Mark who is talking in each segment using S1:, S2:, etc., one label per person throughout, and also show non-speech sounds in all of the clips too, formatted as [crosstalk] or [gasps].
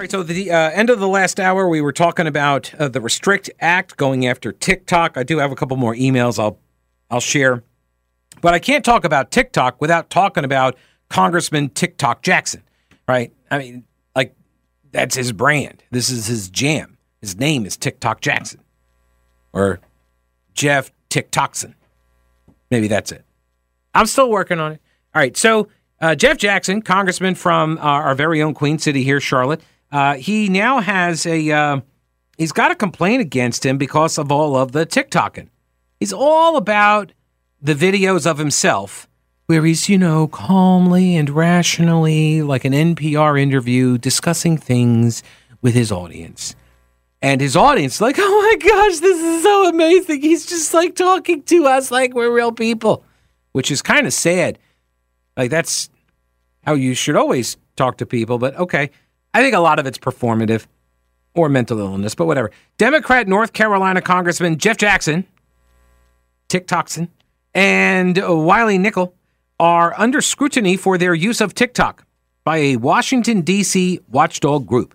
S1: All right, so the uh, end of the last hour, we were talking about uh, the Restrict Act going after TikTok. I do have a couple more emails I'll I'll share, but I can't talk about TikTok without talking about Congressman TikTok Jackson, right? I mean, like that's his brand. This is his jam. His name is TikTok Jackson or Jeff TikTokson. Maybe that's it. I'm still working on it. All right. So, uh, Jeff Jackson, congressman from uh, our very own Queen City here, Charlotte, uh, he now has a, uh, he's got a complaint against him because of all of the TikToking. He's all about the videos of himself where he's, you know, calmly and rationally, like an NPR interview, discussing things with his audience. And his audience, like, [laughs] oh my gosh, this is so amazing. He's just like talking to us like we're real people, which is kind of sad. Like, that's how you should always talk to people. But okay, I think a lot of it's performative or mental illness, but whatever. Democrat North Carolina Congressman Jeff Jackson, TikTokson, and Wiley Nickel are under scrutiny for their use of TikTok by a Washington, D.C. watchdog group.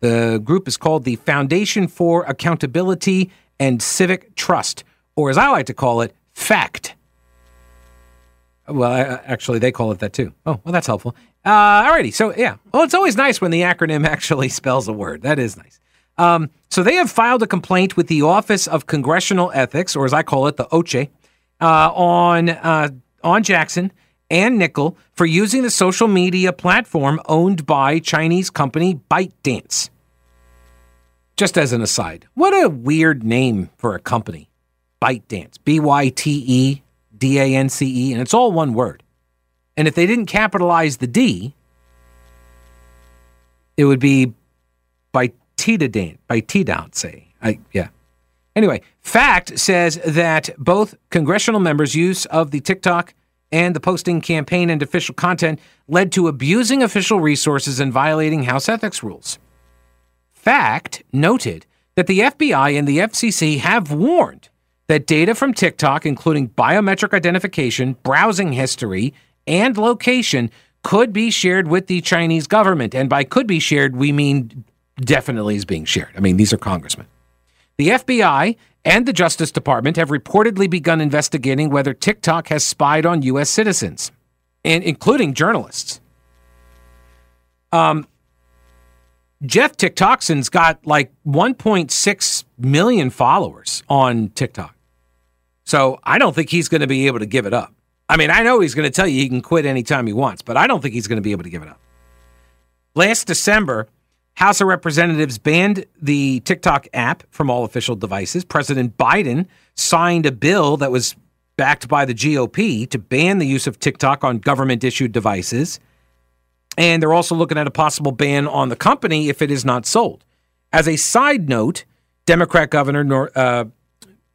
S1: The group is called the Foundation for Accountability and Civic Trust, or as I like to call it, FACT. Well, actually, they call it that too. Oh, well, that's helpful. Uh, alrighty, so yeah. Well, it's always nice when the acronym [laughs] actually spells a word. That is nice. Um, so they have filed a complaint with the Office of Congressional Ethics, or as I call it, the OCHE, uh, on uh, on Jackson and Nickel for using the social media platform owned by Chinese company ByteDance. Just as an aside, what a weird name for a company. ByteDance. B Y T E D A N C E, and it's all one word. And if they didn't capitalize the D, it would be by Tita by T down, say. I yeah. Anyway, Fact says that both congressional members' use of the TikTok and the posting campaign and official content led to abusing official resources and violating House ethics rules. Fact noted that the FBI and the FCC have warned that data from TikTok, including biometric identification, browsing history, and location, could be shared with the Chinese government. And by could be shared, we mean definitely is being shared. I mean, these are congressmen. The FBI and the Justice Department have reportedly begun investigating whether TikTok has spied on U.S. citizens, and including journalists. Um, Jeff TikTokson's got like 1.6 million followers on TikTok. So I don't think he's going to be able to give it up. I mean, I know he's going to tell you he can quit anytime he wants, but I don't think he's going to be able to give it up. Last December, House of Representatives banned the TikTok app from all official devices. President Biden signed a bill that was backed by the GOP to ban the use of TikTok on government issued devices. And they're also looking at a possible ban on the company if it is not sold. As a side note, Democrat Governor North, uh,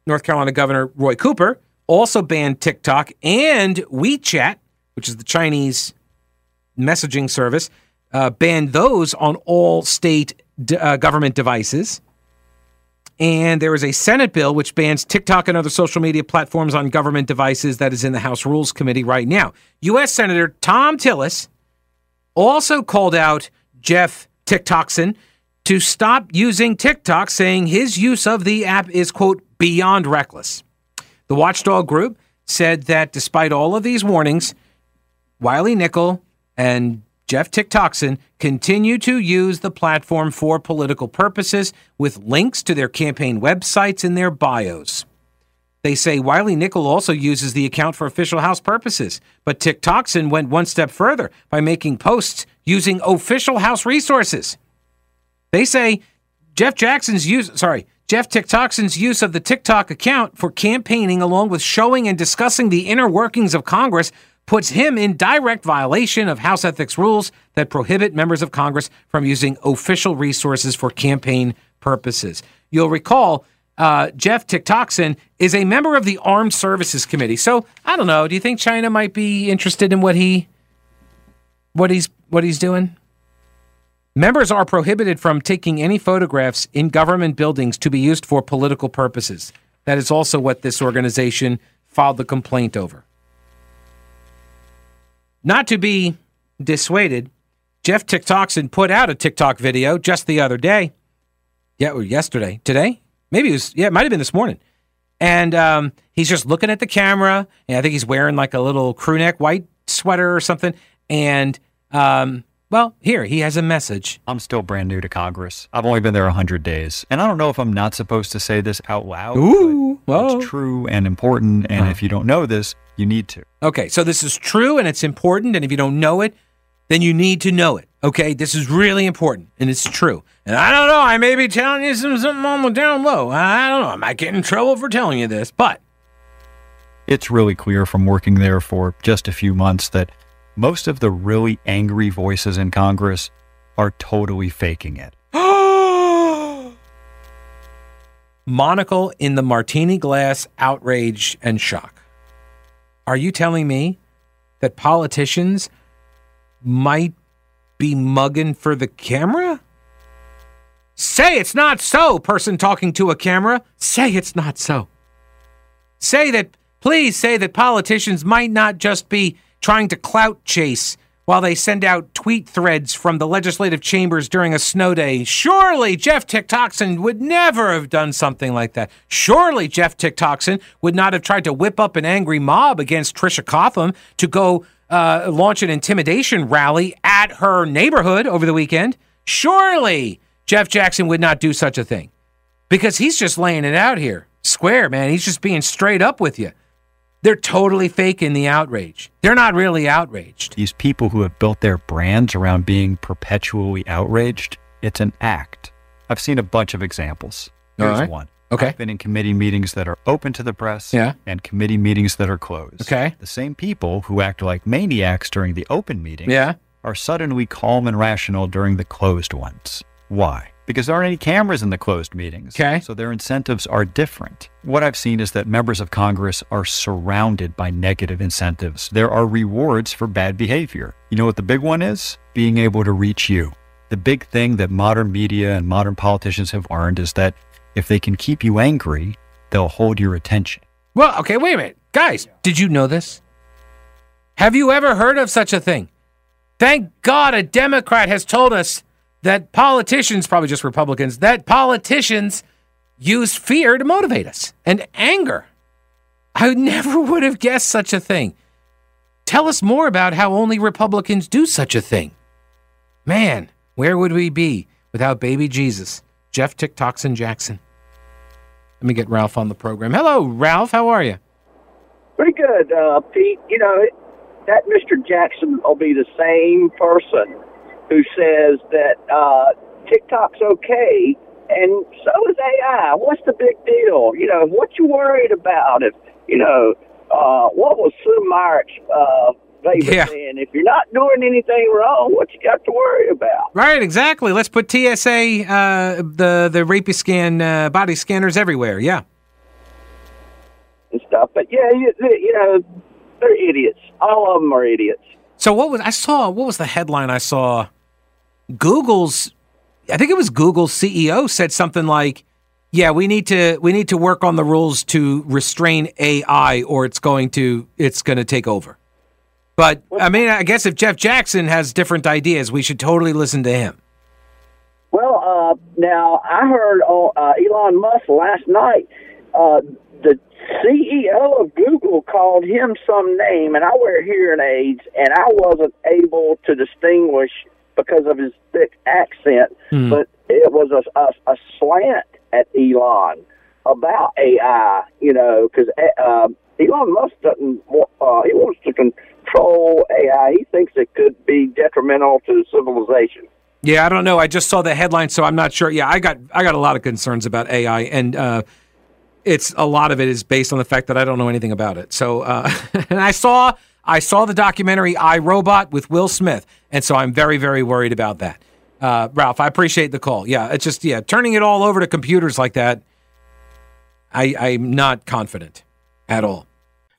S1: North Carolina Governor Roy Cooper also banned TikTok and WeChat, which is the Chinese messaging service, uh, banned those on all state uh, government devices. And there is a Senate bill which bans TikTok and other social media platforms on government devices that is in the House Rules Committee right now. U.S. Senator Thom Tillis also called out Jeff TikTokson to stop using TikTok, saying his use of the app is, quote, beyond reckless. The watchdog group said that despite all of these warnings, Wiley Nickel and Jeff TikTokson continue to use the platform for political purposes with links to their campaign websites in their bios. They say Wiley Nickel also uses the account for official House purposes, but TikTokson went one step further by making posts using official House resources. They say Jeff Jackson's use, sorry, Jeff TikTokson's use of the TikTok account for campaigning, along with showing and discussing the inner workings of Congress, puts him in direct violation of House ethics rules that prohibit members of Congress from using official resources for campaign purposes. You'll recall uh, Jeff Tiktokson is a member of the Armed Services Committee. So I don't know. Do you think China might be interested in what he what he's what he's doing? Members are prohibited from taking any photographs in government buildings to be used for political purposes. That is also what this organization filed the complaint over. Not to be dissuaded, Jeff Tiktokson put out a TikTok video just the other day. Yeah, or yesterday. Today? Maybe it was, yeah, it might have been this morning. And um, he's just looking at the camera. And I think he's wearing like a little crew neck white sweater or something. And, um, well, here, he has a message.
S2: I'm still brand new to Congress. I've only been there 100 days. And I don't know if I'm not supposed to say this out loud.
S1: Ooh, whoa.
S2: It's true and important. And if you don't know this, you need to.
S1: Okay, so this is true and it's important. And if you don't know it, then you need to know it. Okay, this is really important and it's true. And I don't know, I may be telling you some, something on the down low. I don't know. I might get in trouble for telling you this, but
S2: It's really clear from working there for just a few months that most of the really angry voices in Congress are totally faking it. [gasps]
S1: monocle in the martini glass outrage and shock. Are you telling me that politicians might be mugging for the camera? Say it's not so, person talking to a camera. Say it's not so. Say that, please say that politicians might not just be trying to clout chase while they send out tweet threads from the legislative chambers during a snow day. Surely Jeff Tiktokson would never have done something like that. Surely Jeff Tiktokson would not have tried to whip up an angry mob against Tricia Cotham to go uh, launch an intimidation rally at her neighborhood over the weekend. Surely Jeff Jackson would not do such a thing because he's just laying it out here. Square, man. He's just being straight up with you. They're totally faking the outrage. They're not really outraged.
S2: These people who have built their brands around being perpetually outraged, it's an act. I've seen a bunch of examples. Here's
S1: right.
S2: one.
S1: Okay.
S2: I've been in committee meetings that are open to the press
S1: Yeah.
S2: and committee meetings that are closed.
S1: Okay.
S2: The same people who act like maniacs during the open meetings
S1: Yeah.
S2: are suddenly calm and rational during the closed ones. Why? Because there aren't any cameras in the closed meetings.
S1: Okay.
S2: So their incentives are different. What I've seen is that members of Congress are surrounded by negative incentives. There are rewards for bad behavior. You know what the big one is? Being able to reach you. The big thing that modern media and modern politicians have learned is that if they can keep you angry, they'll hold your attention.
S1: Well, okay, wait a minute. Guys, did you know this? Have you ever heard of such a thing? Thank God a Democrat has told us that politicians, probably just Republicans, that politicians use fear to motivate us and anger. I never [laughs] would have guessed such a thing. Tell us more about how only Republicans do such a thing. Man, where would we be without baby Jesus, Jeff TikTokson Jackson? Let me get Ralph on the program. Hello, Ralph. How are you?
S3: Pretty good, uh, Pete. You know, it, that Mr. Jackson will be the same person who says that uh, TikTok's okay and so is AI. What's the big deal? You know, what you worried about? If you know, uh, what was Sue Meyer's uh, favorite
S1: Yeah.
S3: saying? If you're not doing anything wrong, what you got to worry about?
S1: Right, exactly. Let's put TSA, uh, the the rapey scan uh, body scanners everywhere. Yeah.
S3: And stuff. But yeah, you, you know, they're idiots. All of them are idiots.
S1: So what was I saw? What was the headline I saw? Google's, I think it was Google's CEO said something like, "Yeah, we need to we need to work on the rules to restrain AI, or it's going to it's going to take over." But I mean, I guess if Jeff Jackson has different ideas, we should totally listen to him.
S3: Well, uh, now I heard uh, Elon Musk last night. Uh, the CEO of Google called him some name, and I wear hearing aids, and I wasn't able to distinguish because of his thick accent. But it was a, a, a slant at Elon about AI, you know, because uh, Elon Musk doesn't. Uh, he wants to control AI. He thinks it could be detrimental to civilization.
S1: Yeah, I don't know. I just saw the headline, so I'm not sure. Yeah, I got I got a lot of concerns about AI, and uh, it's a lot of it is based on the fact that I don't know anything about it. So, uh, [laughs] and I saw I saw the documentary I Robot with Will Smith, and so I'm very, very worried about that. Uh, Ralph, I appreciate the call. Yeah, it's just yeah, turning it all over to computers like that. I, I'm not confident at all.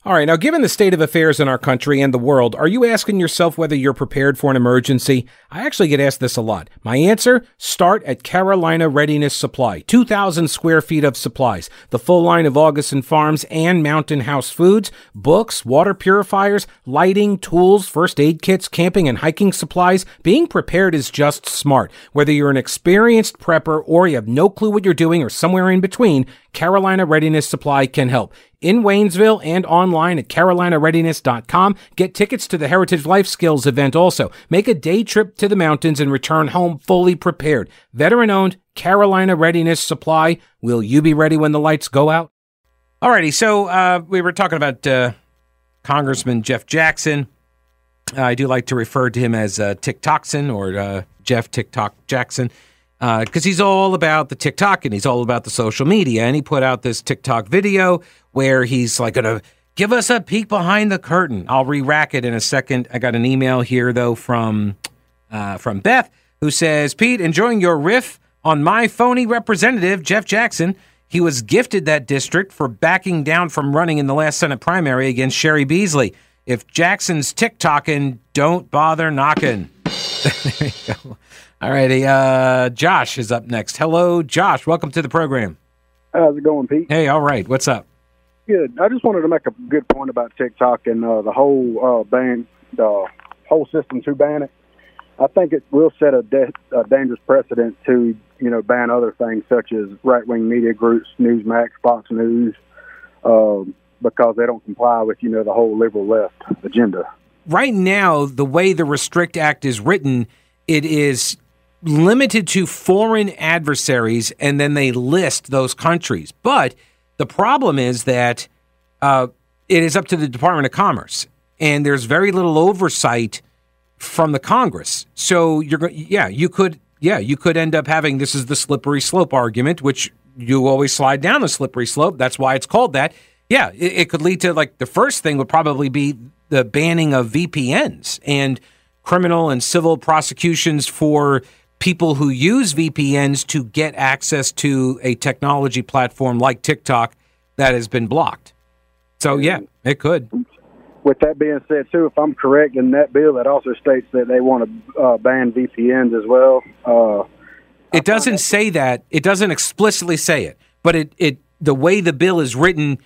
S1: All right, now, given the state of affairs in our country and the world, are you asking yourself whether you're prepared for an emergency? I actually get asked this a lot. My answer start at Carolina Readiness Supply 2,000 square feet of supplies, the full line of Augason Farms and Mountain House foods, books, water purifiers, lighting, tools, first aid kits, camping and hiking supplies. Being prepared is just smart. Whether you're an experienced prepper or you have no clue what you're doing or somewhere in between, Carolina Readiness Supply can help in Waynesville and online at carolinareadiness.com. Get tickets to the Heritage Life Skills event also. Make a day trip to the mountains and return home fully prepared. Veteran owned Carolina Readiness Supply. Will you be ready when the lights go out? Alrighty, so uh, we were talking about uh, Congressman Jeff Jackson. Uh, I do like to refer to him as uh, TikTokson or uh, Jeff TikTok Jackson because uh, he's all about the TikTok and he's all about the social media. And he put out this TikTok video where he's like going to give us a peek behind the curtain. I'll re-rack it in a second. I got an email here though from uh, from Beth who says, "Pete, enjoying your riff on my phony representative Jeff Jackson." He was gifted that district for backing down from running in the last Senate primary against Cheri Beasley. If Jackson's TikToking, don't bother knocking. [laughs] there you go. All righty. Uh, Josh is up next. Hello, Josh. Welcome to the program.
S4: How's it going, Pete?
S1: Hey, all right. What's up?
S4: Good. I just wanted to make a good point about TikTok and uh, the whole uh, ban, the whole system to ban it. I think it will set a, de- a dangerous precedent to, you know, ban other things such as right-wing media groups, Newsmax, Fox News, um, because they don't comply with, you know, the whole liberal left agenda.
S1: Right now, the way the Restrict Act is written, it is limited to foreign adversaries, and then they list those countries. But the problem is that uh, it is up to the Department of Commerce, and there's very little oversight from the Congress. So you're, yeah, you could, yeah, you could end up having this is the slippery slope argument, which you always slide down the slippery slope. That's why it's called that. Yeah, it, it could lead to like the first thing would probably be the banning of VPNs and criminal and civil prosecutions for people who use VPNs to get access to a technology platform like TikTok that has been blocked. So, yeah, it could.
S4: With that being said, too, if I'm correct in that bill, it also states that they want to uh, ban VPNs as well. Uh,
S1: it doesn't say that. It doesn't explicitly say it, but it, it the way the bill is written,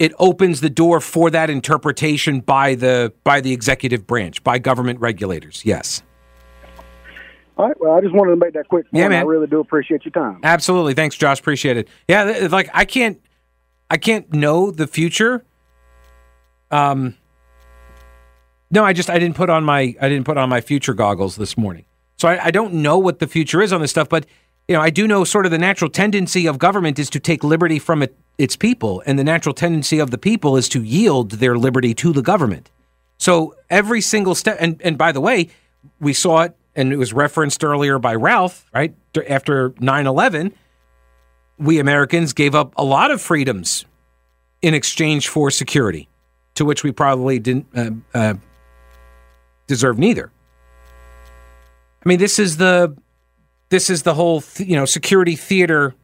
S1: it opens the door for that interpretation by the by the executive branch, by government regulators. Yes.
S4: All right. Well, I just wanted to make that quick point. Yeah, man. I really do appreciate your time.
S1: Absolutely. Thanks, Josh. Appreciate it. Yeah, like I can't, I can't know the future. Um. No, I just I didn't put on my I didn't put on my future goggles this morning, so I, I don't know what the future is on this stuff. But you know, I do know sort of the natural tendency of government is to take liberty from it, its people, and the natural tendency of the people is to yield their liberty to the government. So every single step, and and by the way, we saw it and it was referenced earlier by Ralph, right? After 9 11, we Americans gave up a lot of freedoms in exchange for security, to which we probably didn't uh, uh, deserve neither. I mean, this is the this is the whole you know security theater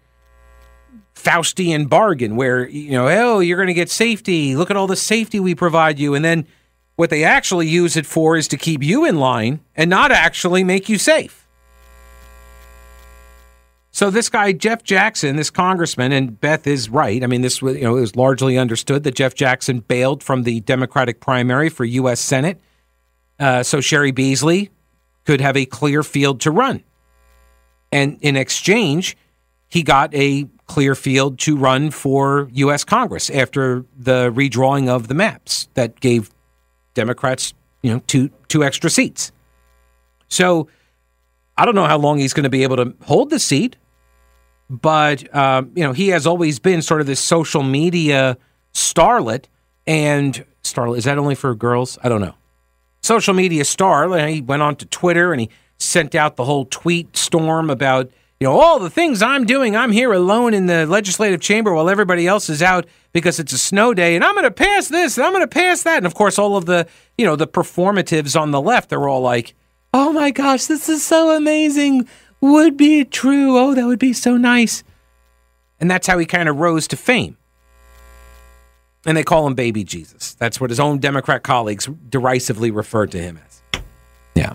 S1: Faustian bargain where you know oh you're going to get safety. Look at all the safety we provide you, and then what they actually use it for is to keep you in line and not actually make you safe. So this guy Jeff Jackson, this congressman, and Beth is right. I mean, this was you know it was largely understood that Jeff Jackson bailed from the Democratic primary for U.S. Senate, uh, so Cheri Beasley could have a clear field to run, and in exchange, he got a clear field to run for U.S. Congress after the redrawing of the maps that gave Democrats, you know, two two extra seats. So I don't know how long he's going to be able to hold the seat, but um, you know, he has always been sort of this social media starlet. And starlet is that only for girls? I don't know. Social media star. He went on to Twitter and he sent out the whole tweet storm about you know all the things I'm doing. I'm here alone in the legislative chamber while everybody else is out because it's a snow day and I'm going to pass this and I'm going to pass that. And of course, all of the, you know, the performatives on the left, they're all like, oh my gosh, this is so amazing. Would be true. Oh, that would be so nice. And that's how he kind of rose to fame. And they call him Baby Jesus. That's what his own Democrat colleagues derisively referred to him as. Yeah.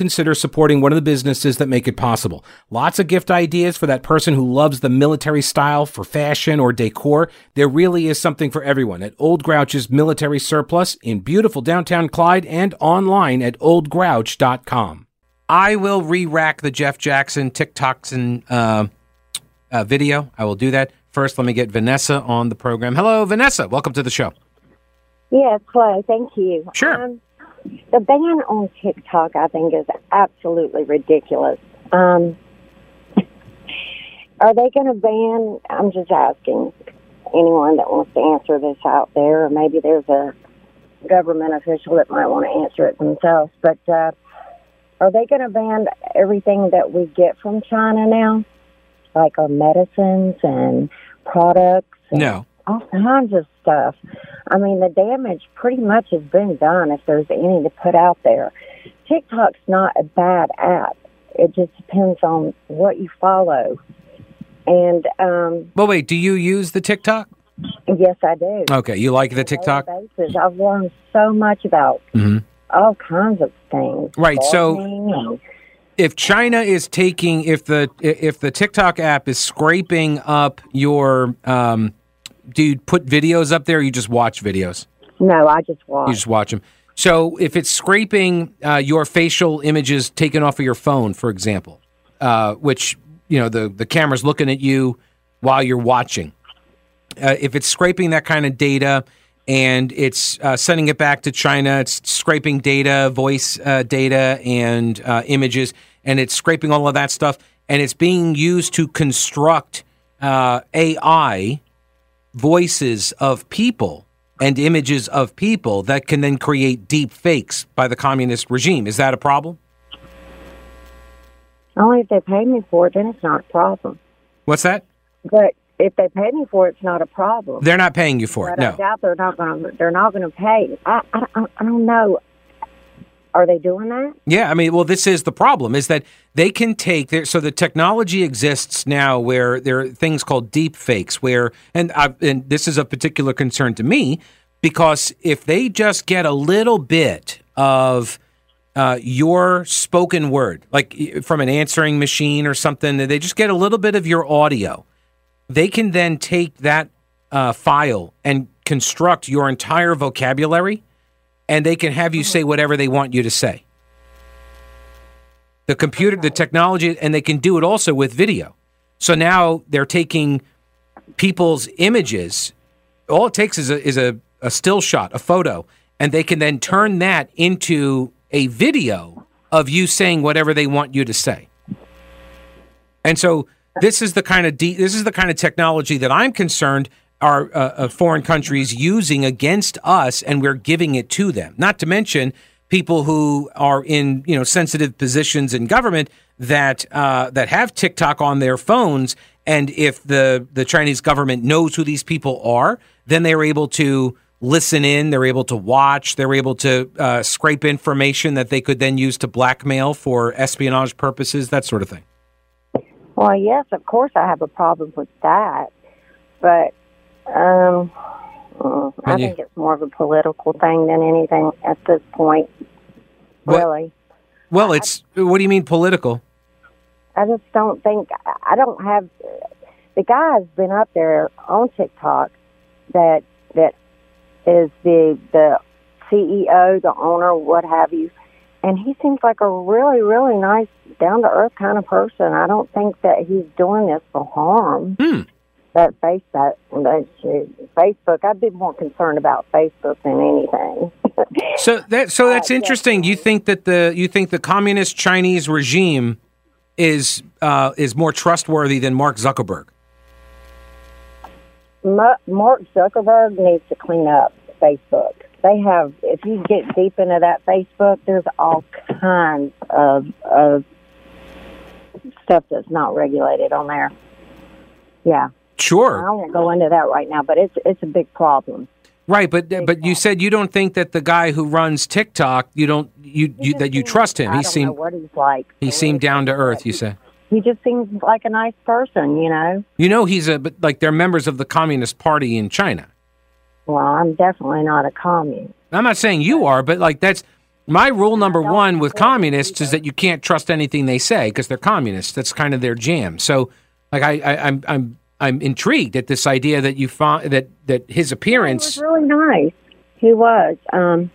S1: consider supporting one of the businesses that make it possible. Lots of gift ideas for that person who loves the military style for fashion or decor. There really is something for everyone at Old Grouch's Military Surplus in beautiful downtown Clyde and online at oldgrouch.com. I will re-rack the Jeff Jackson TikToks and uh, uh, video. I will do that. First, let me get Vanessa on the program. Hello, Vanessa. Welcome to the show.
S5: Yes, hello. Thank you.
S1: Sure.
S5: Um, the ban on TikTok, I think, is absolutely ridiculous. Um, are they going to ban? I'm just asking anyone that wants to answer this out there, or maybe there's a government official that might want to answer it themselves. But uh, are they going to ban everything that we get from China now, like our medicines and products? And
S1: No.
S5: all kinds of stuff. I mean, the damage pretty much has been done if there's any to put out there. TikTok's not a bad app. It just depends on what you follow. And um,
S1: Well, wait. Do you use the TikTok?
S5: yes, I do.
S1: Okay, you like the TikTok?
S5: On a daily basis. I've learned so much about
S1: Mhm.
S5: all kinds of things.
S1: Right, so- if China is taking if the if the TikTok app is scraping up your um do you put videos up there or you just watch videos?
S5: no, I just watch.
S1: You just watch them. So if it's scraping uh, your facial images taken off of your phone, for example, uh, which you know the the camera's looking at you while you're watching, uh, if it's scraping that kind of data and it's uh, sending it back to China, it's scraping data, voice uh, data, and uh, images, and it's scraping all of that stuff, and it's being used to construct uh, AI voices of people and images of people that can then create deep fakes by the communist regime. Is that a problem?
S5: Only if they pay me for it, then it's not a problem.
S1: What's that?
S5: But if they pay me for it, it's not a problem.
S1: They're not paying you for it.
S5: But I
S1: No.
S5: doubt they're not going to. They're not going to pay. I, I, I- I don't know. Are they doing that?
S1: Yeah, I mean, well, this is the problem: is that they can take their so the technology exists now where there are things called deep fakes, where and I, and this is of particular concern to me because if they just get a little bit of uh, your spoken word, like from an answering machine or something, they just get a little bit of your audio. They can then take that uh, file and construct your entire vocabulary, and they can have you say whatever they want you to say. The computer, the technology, and they can do it also with video. So now they're taking people's images. All it takes is a, is a, a still shot, a photo, and they can then turn that into a video of you saying whatever they want you to say. And so this is the kind of de- this is the kind of technology that I'm concerned are uh, uh, foreign countries using against us, and we're giving it to them. Not to mention people who are in you know sensitive positions in government that uh, that have TikTok on their phones, and if the the Chinese government knows who these people are, then they're able to listen in, they're able to watch, they're able to uh, scrape information that they could then use to blackmail for espionage purposes, that sort of thing.
S5: Well, yes, of course I have a problem with that, but um, I
S1: you-
S5: think it's more of a political thing than anything at this point.
S1: What-
S5: Really,
S1: Well, it's what do you mean political?
S5: I just don't think I don't have. The guy's been up there on TikTok that that is the the CEO, the owner, what have you, and he seems like a really really nice, down to earth kind of person. I don't think that he's doing this for harm.
S1: Hmm.
S5: That Facebook, that that Facebook. I'd be more concerned about Facebook than anything. [laughs]
S1: so that so that's uh, interesting. You think that the you think the communist Chinese regime is uh, is more trustworthy than Mark Zuckerberg?
S5: Mark Zuckerberg needs to clean up Facebook. They have, if you get deep into that Facebook, there's all kinds of, of stuff that's not regulated on there. Yeah.
S1: Sure.
S5: I won't go into that right now, but it's it's a big problem.
S1: Right, but big but you said you don't think that the guy who runs TikTok, you don't you, you that you trust him.
S5: I
S1: he seemed
S5: what he's like.
S1: He seemed down to earth. You said
S5: he just seems like a nice person, you know.
S1: You know, he's a but like they're members of the Communist Party in China.
S5: Well, I'm definitely not a communist.
S1: I'm not saying you are, but like that's my rule number one with communists is that you can't trust anything they say because they're communists. That's kind of their jam. So, like I, I I'm I'm I'm intrigued at this idea that you found that that his appearance
S5: he was really nice. He was. Um,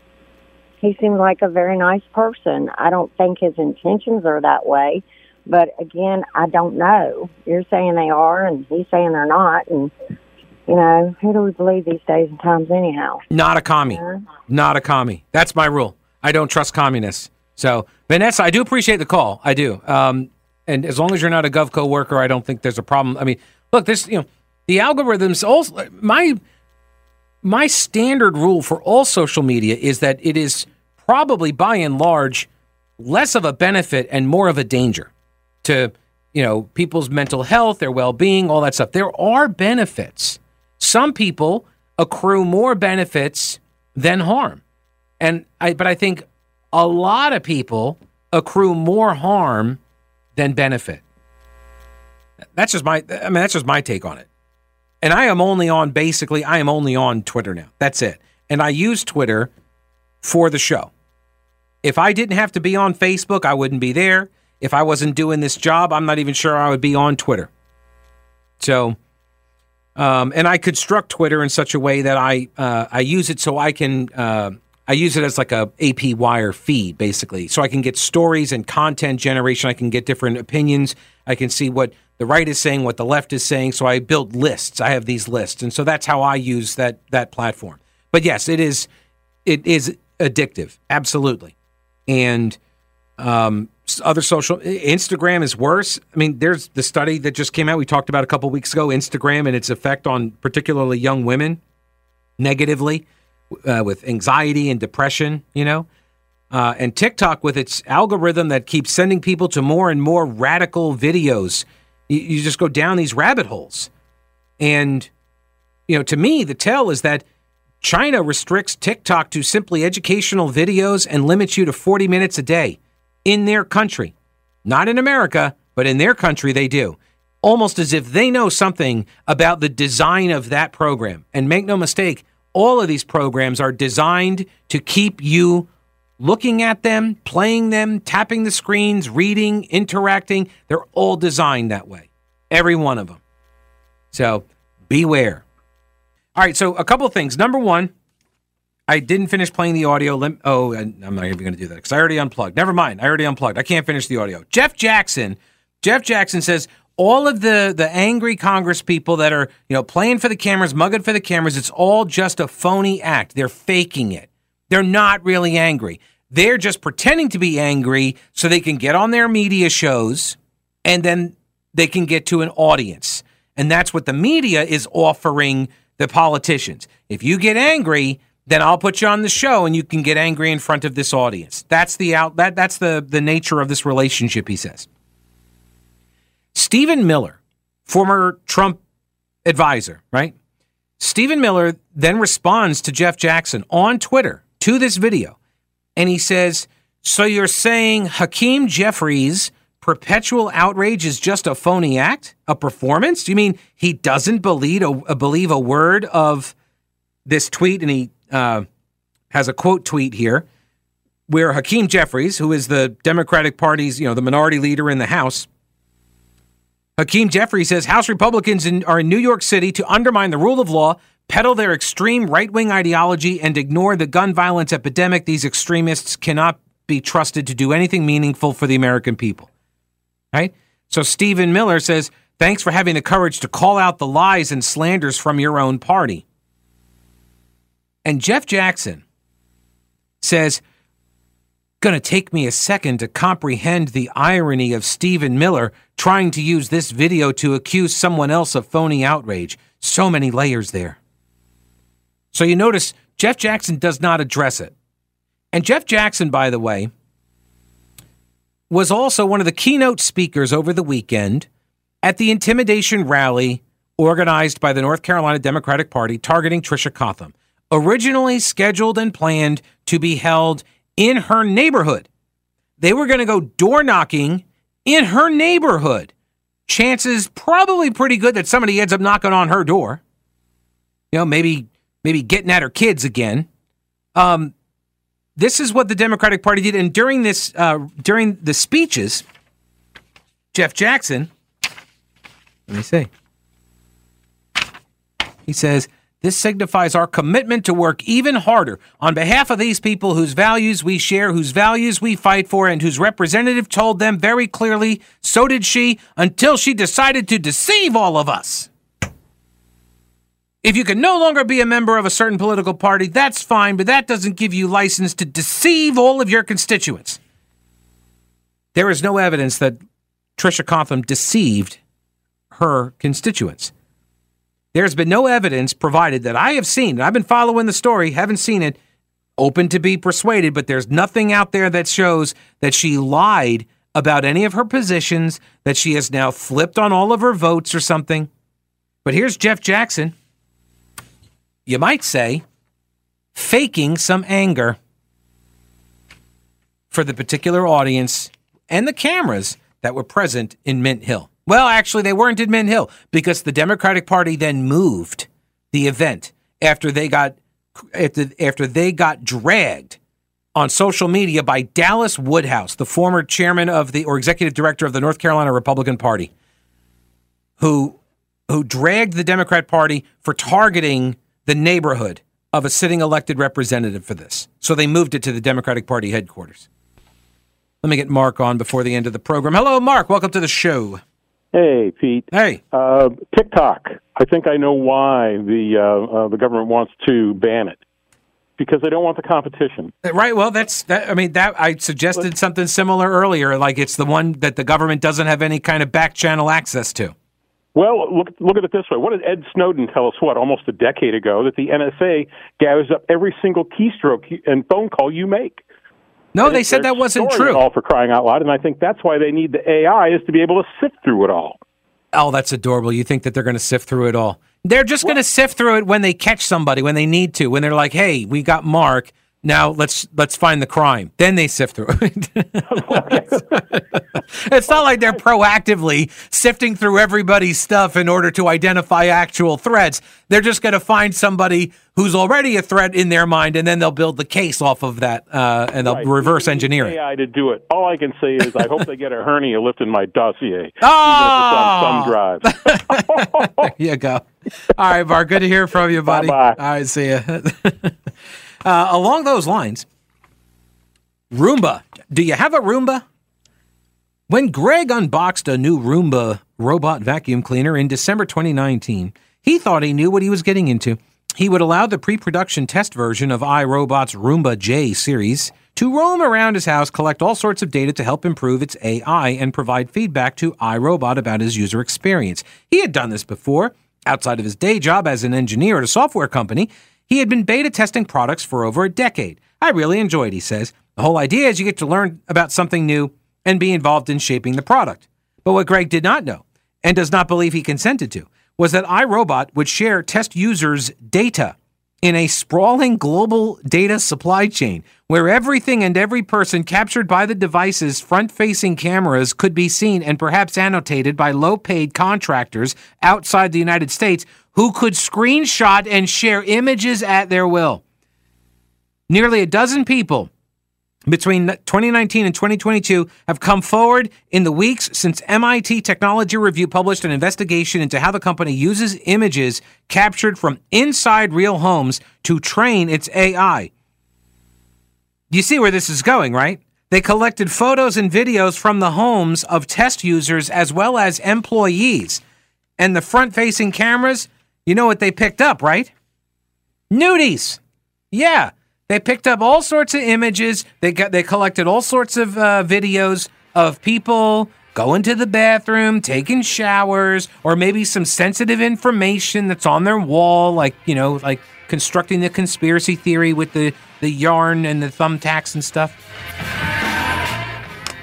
S5: he seemed like a very nice person. I don't think his intentions are that way, but again, I don't know. You're saying they are, and he's saying they're not, and you know who do we believe these days and times anyhow?
S1: Not a commie. Not a commie. That's my rule. I don't trust communists. So Vanessa, I do appreciate the call. I do. Um, and as long as you're not a GovCo worker, I don't think there's a problem. I mean, look, this you know the algorithms. Also, my my standard rule for all social media is that it is probably by and large less of a benefit and more of a danger to you know people's mental health, their well-being, all that stuff. There are benefits. Some people accrue more benefits than harm. And I but I think a lot of people accrue more harm than benefit. That's just my I mean that's just my take on it. And I am only on basically I am only on Twitter now. That's it. And I use Twitter for the show. If I didn't have to be on Facebook, I wouldn't be there. If I wasn't doing this job, I'm not even sure I would be on Twitter. So um, and I construct Twitter in such a way that I uh, I use it so I can uh, I use it as like a AP wire feed, basically. So I can get stories and content generation. I can get different opinions. I can see what the right is saying, what the left is saying. So I build lists. I have these lists, and so that's how I use that that platform. But yes, it is it is addictive, absolutely. And um, other social Instagram is worse. I mean, there's the study that just came out. We talked about a couple weeks ago. Instagram and its effect on particularly young women negatively uh, with anxiety and depression, you know. Uh, and TikTok with its algorithm that keeps sending people to more and more radical videos. You, you just go down these rabbit holes. And, you know, to me, the tell is that China restricts TikTok to simply educational videos and limits you to 40 minutes a day in their country. Not in America, but in their country, they do. Almost as if they know something about the design of that program. And make no mistake, all of these programs are designed to keep you looking at them, playing them, tapping the screens, reading, interacting. They're all designed that way. Every one of them. So beware. All right, so a couple things. Number one, I didn't finish playing the audio. Oh, I'm not even going to do that because I already unplugged. Never mind. I already unplugged. I can't finish the audio. Jeff Jackson. Jeff Jackson says all of the the angry Congress people that are you know playing for the cameras, mugging for the cameras, it's all just a phony act. They're faking it. They're not really angry. They're just pretending to be angry so they can get on their media shows and then they can get to an audience. And that's what the media is offering the politicians. If you get angry, then I'll put you on the show and you can get angry in front of this audience. That's the out that that's the the nature of this relationship, he says. Stephen Miller, former Trump advisor, right? Stephen Miller then responds to Jeff Jackson on Twitter to this video. And he says, So you're saying Hakeem Jeffries' perpetual outrage is just a phony act, a performance? Do you mean he doesn't believe a, believe a word of this tweet? And he uh, has a quote tweet here where Hakeem Jeffries, who is the Democratic Party's, you know, the minority leader in the House, Hakeem Jeffries says House Republicans in, are in New York City to undermine the rule of law, peddle their extreme right wing ideology, and ignore the gun violence epidemic. These extremists cannot be trusted to do anything meaningful for the American people. Right? So Stephen Miller says Thanks for having the courage to call out the lies and slanders from your own party. And Jeff Jackson says, to take me a second to comprehend the irony of Stephen Miller trying to use this video to accuse someone else of phony outrage. So many layers there. So you notice Jeff Jackson does not address it. And Jeff Jackson, by the way, was also one of the keynote speakers over the weekend at the intimidation rally organized by the North Carolina Democratic Party targeting Tricia Cotham, originally scheduled and planned to be held in her neighborhood. They were going to go door knocking in her neighborhood. Chances probably pretty good that somebody ends up knocking on her door. You know, maybe maybe getting at her kids again. Um, this is what the Democratic Party did, and during this uh, during the speeches, Jeff Jackson, let me see, he says this signifies our commitment to work even harder on behalf of these people whose values we share, whose values we fight for, and whose representative told them very clearly, so did she, until she decided to deceive all of us. If you can no longer be a member of a certain political party, that's fine, but that doesn't give you license to deceive all of your constituents. There is no evidence that Tricia Cotham deceived her constituents. There's been no evidence provided that I have seen. I've been following the story, haven't seen it. Open to be persuaded, but there's nothing out there that shows that she lied about any of her positions, that she has now flipped on all of her votes or something. But here's Jeff Jackson. You might say, faking some anger for the particular audience and the cameras that were present in Mint Hill. Well, actually, they weren't in Mint Hill because the Democratic Party then moved the event after they got after they got dragged on social media by Dallas Woodhouse, the former chairman of the or executive director of the North Carolina Republican Party, who who dragged the Democrat Party for targeting the neighborhood of a sitting elected representative for this. So they moved it to the Democratic Party headquarters. Let me get Mark on before the end of the program. Hello, Mark. Welcome to the show.
S6: Hey, Pete.
S1: Hey.
S6: Uh, TikTok. I think I know why the uh, uh, the government wants to ban it because they don't want the competition.
S1: Right. Well, that's that. I mean, that I suggested something similar earlier. Like it's the one that the government doesn't have any kind of back channel access to.
S6: Well, look look at it this way. What did Ed Snowden tell us? What almost a decade ago that the NSA gathers up every single keystroke and phone call you make.
S1: No, they said that wasn't true.
S6: All for crying out loud, and I think that's why they need the AI is to be able to sift through it all.
S1: Oh, that's adorable. You think that they're going to sift through it all? They're just going to sift through it when they catch somebody, when they need to, when they're like, "Hey, we got Mark." Now let's let's find the crime. Then they sift through it. [laughs] it's not like they're proactively sifting through everybody's stuff in order to identify actual threats. They're just going to find somebody who's already a threat in their mind, and then they'll build the case off of that, uh, and they'll
S6: right.
S1: reverse engineer it.
S6: AI to do it. All I can say is I hope they get a hernia lifted my dossier,
S1: oh!
S6: even if it's on
S1: some drive. [laughs] there you go. All right, Mark. Good to hear from you, buddy.
S6: Bye-bye.
S1: All right, see you. [laughs] Uh, along those lines, Roomba. Do you have a Roomba? When Greg unboxed a new Roomba robot vacuum cleaner in December 2019, he thought he knew what he was getting into. He would allow the pre production test version of iRobot's Roomba J series to roam around his house, collect all sorts of data to help improve its AI, and provide feedback to iRobot about his user experience. He had done this before. Outside of his day job as an engineer at a software company, he had been beta testing products for over a decade. I really enjoyed, he says. The whole idea is you get to learn about something new and be involved in shaping the product. But what Greg did not know, and does not believe he consented to, was that iRobot would share test users' data in a sprawling global data supply chain where everything and every person captured by the device's front facing cameras could be seen and perhaps annotated by low paid contractors outside the United States who could screenshot and share images at their will. Nearly a dozen people between 2019 and 2022 have come forward in the weeks since MIT Technology Review published an investigation into how the company uses images captured from inside real homes to train its AI. You see where this is going, right? They collected photos and videos from the homes of test users as well as employees. And the front facing cameras, you know what they picked up, right? Nudies. Yeah. They picked up all sorts of images. They got they collected all sorts of uh, videos of people going to the bathroom, taking showers, or maybe some sensitive information that's on their wall, like you know, like constructing the conspiracy theory with the the yarn and the thumbtacks and stuff.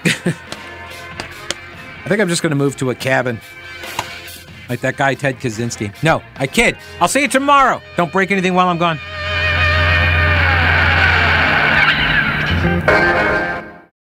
S1: [laughs] I think I'm just going to move to a cabin. Like that guy, Ted Kaczynski. No, I kid. I'll see you tomorrow. Don't break anything while I'm gone. Thank you.